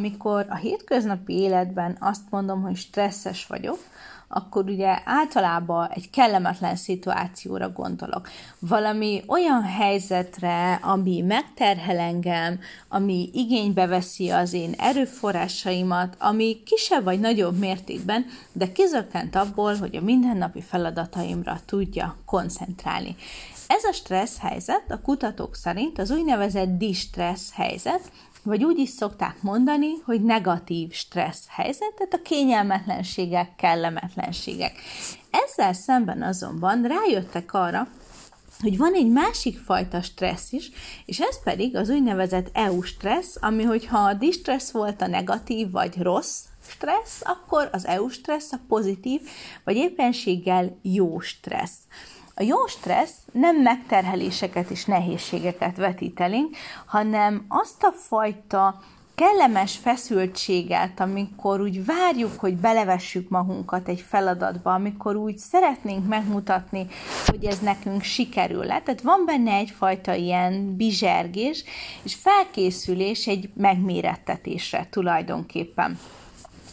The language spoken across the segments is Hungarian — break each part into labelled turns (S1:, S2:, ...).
S1: Amikor a hétköznapi életben azt mondom, hogy stresszes vagyok, akkor ugye általában egy kellemetlen szituációra gondolok. Valami olyan helyzetre, ami megterhel engem, ami igénybe veszi az én erőforrásaimat, ami kisebb vagy nagyobb mértékben, de kizökkent abból, hogy a mindennapi feladataimra tudja koncentrálni. Ez a stressz helyzet a kutatók szerint az úgynevezett distressz helyzet, vagy úgy is szokták mondani, hogy negatív stressz helyzet, tehát a kényelmetlenségek, kellemetlenségek. Ezzel szemben azonban rájöttek arra, hogy van egy másik fajta stressz is, és ez pedig az úgynevezett EU stressz, ami hogyha a distressz volt a negatív vagy rossz stressz, akkor az EU stressz a pozitív, vagy éppenséggel jó stressz. A jó stressz nem megterheléseket és nehézségeket vetít elénk, hanem azt a fajta kellemes feszültséget, amikor úgy várjuk, hogy belevessük magunkat egy feladatba, amikor úgy szeretnénk megmutatni, hogy ez nekünk sikerül. Tehát van benne egyfajta ilyen bizsergés, és felkészülés egy megmérettetésre tulajdonképpen.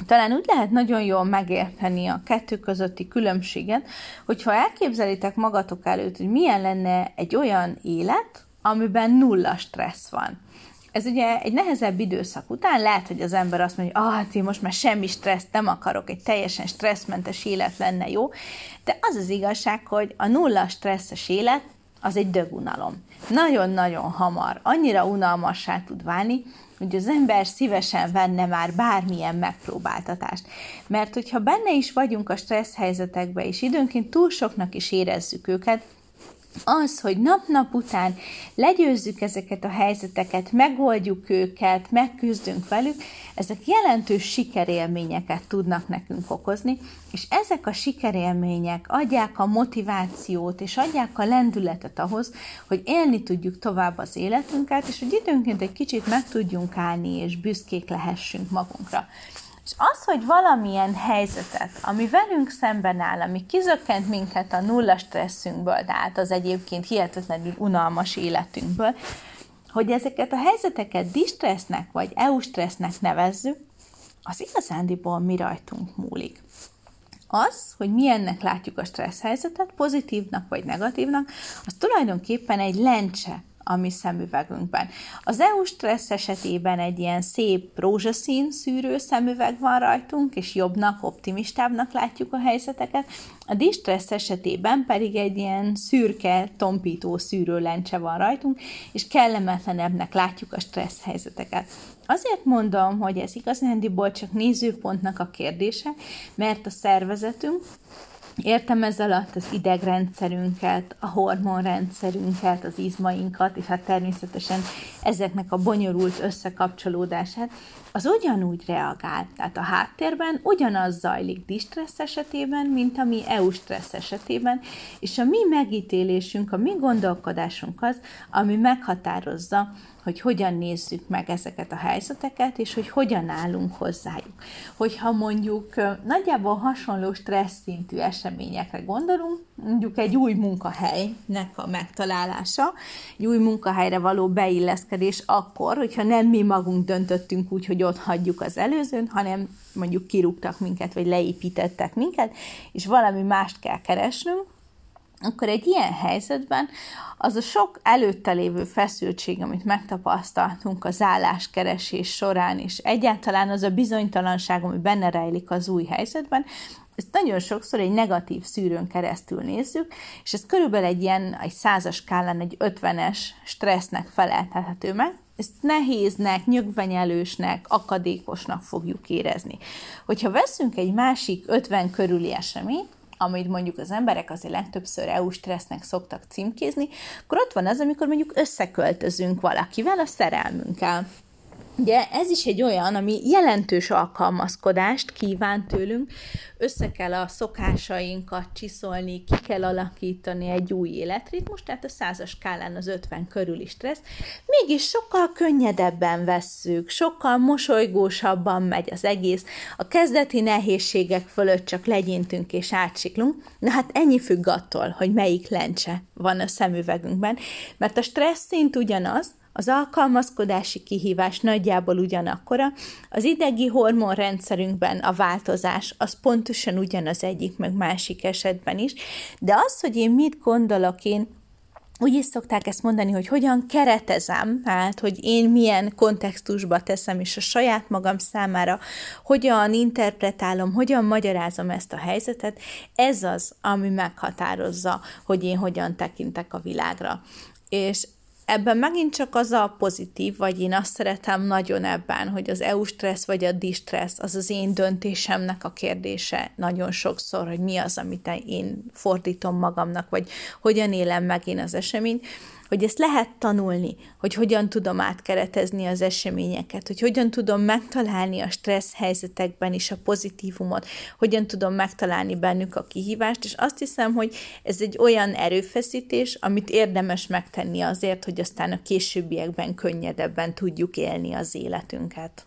S1: Talán úgy lehet nagyon jól megérteni a kettő közötti különbséget, hogyha elképzelitek magatok előtt, hogy milyen lenne egy olyan élet, amiben nulla stressz van. Ez ugye egy nehezebb időszak után lehet, hogy az ember azt mondja, ah, hát most már semmi stresszt nem akarok, egy teljesen stresszmentes élet lenne jó, de az az igazság, hogy a nulla stresszes élet az egy dögunalom. Nagyon-nagyon hamar, annyira unalmassá tud válni, hogy az ember szívesen venne már bármilyen megpróbáltatást. Mert hogyha benne is vagyunk a stressz helyzetekbe, és időnként túl soknak is érezzük őket, az, hogy nap-nap után legyőzzük ezeket a helyzeteket, megoldjuk őket, megküzdünk velük, ezek jelentős sikerélményeket tudnak nekünk okozni, és ezek a sikerélmények adják a motivációt, és adják a lendületet ahhoz, hogy élni tudjuk tovább az életünket, és hogy időnként egy kicsit meg tudjunk állni, és büszkék lehessünk magunkra. És az, hogy valamilyen helyzetet, ami velünk szemben áll, ami kizökkent minket a nulla stresszünkből, tehát az egyébként hihetetlenül unalmas életünkből, hogy ezeket a helyzeteket distressznek vagy EU-stressznek nevezzük, az igazándiból mi rajtunk múlik. Az, hogy milyennek látjuk a stressz helyzetet, pozitívnak vagy negatívnak, az tulajdonképpen egy lencse a mi szemüvegünkben. Az EU stressz esetében egy ilyen szép rózsaszín szűrő szemüveg van rajtunk, és jobbnak, optimistábbnak látjuk a helyzeteket. A distressz esetében pedig egy ilyen szürke, tompító szűrőlencse van rajtunk, és kellemetlenebbnek látjuk a stressz helyzeteket. Azért mondom, hogy ez igazándiból csak nézőpontnak a kérdése, mert a szervezetünk Értem ez alatt az idegrendszerünket, a hormonrendszerünket, az izmainkat, és hát természetesen ezeknek a bonyolult összekapcsolódását, az ugyanúgy reagál. Tehát a háttérben ugyanaz zajlik distressz esetében, mint a mi EU stressz esetében, és a mi megítélésünk, a mi gondolkodásunk az, ami meghatározza, hogy hogyan nézzük meg ezeket a helyzeteket, és hogy hogyan állunk hozzájuk. Hogyha mondjuk nagyjából hasonló stressz szintű eseményekre gondolunk, mondjuk egy új munkahelynek a megtalálása, egy új munkahelyre való beilleszkedés akkor, hogyha nem mi magunk döntöttünk úgy, hogy ott hagyjuk az előzőn, hanem mondjuk kirúgtak minket, vagy leépítettek minket, és valami mást kell keresnünk, akkor egy ilyen helyzetben az a sok előtte lévő feszültség, amit megtapasztaltunk az álláskeresés során, és egyáltalán az a bizonytalanság, ami benne rejlik az új helyzetben, ezt nagyon sokszor egy negatív szűrőn keresztül nézzük, és ez körülbelül egy ilyen egy százas skálán egy ötvenes stressznek feleltethető meg, ezt nehéznek, nyögvenyelősnek, akadékosnak fogjuk érezni. Hogyha veszünk egy másik 50 körüli eseményt, amit mondjuk az emberek azért legtöbbször EU stressznek szoktak címkézni, akkor ott van az, amikor mondjuk összeköltözünk valakivel a szerelmünkkel. Ugye ez is egy olyan, ami jelentős alkalmazkodást kíván tőlünk, össze kell a szokásainkat csiszolni, ki kell alakítani egy új életritmus, tehát a százas skálán az 50 körüli stressz, mégis sokkal könnyedebben vesszük, sokkal mosolygósabban megy az egész, a kezdeti nehézségek fölött csak legyintünk és átsiklunk, na hát ennyi függ attól, hogy melyik lencse van a szemüvegünkben, mert a stressz szint ugyanaz, Az alkalmazkodási kihívás nagyjából ugyanakkora, az idegi hormonrendszerünkben a változás az pontosan ugyanaz egyik, meg másik esetben is, de az, hogy én mit gondolok én úgy is szokták ezt mondani, hogy hogyan keretezem, tehát hogy én milyen kontextusba teszem, és a saját magam számára hogyan interpretálom, hogyan magyarázom ezt a helyzetet, ez az, ami meghatározza, hogy én hogyan tekintek a világra. És ebben megint csak az a pozitív, vagy én azt szeretem nagyon ebben, hogy az EU stressz vagy a distressz, az az én döntésemnek a kérdése nagyon sokszor, hogy mi az, amit én fordítom magamnak, vagy hogyan élem meg én az eseményt, hogy ezt lehet tanulni, hogy hogyan tudom átkeretezni az eseményeket, hogy hogyan tudom megtalálni a stressz helyzetekben is a pozitívumot, hogyan tudom megtalálni bennük a kihívást, és azt hiszem, hogy ez egy olyan erőfeszítés, amit érdemes megtenni azért, hogy aztán a későbbiekben könnyedebben tudjuk élni az életünket.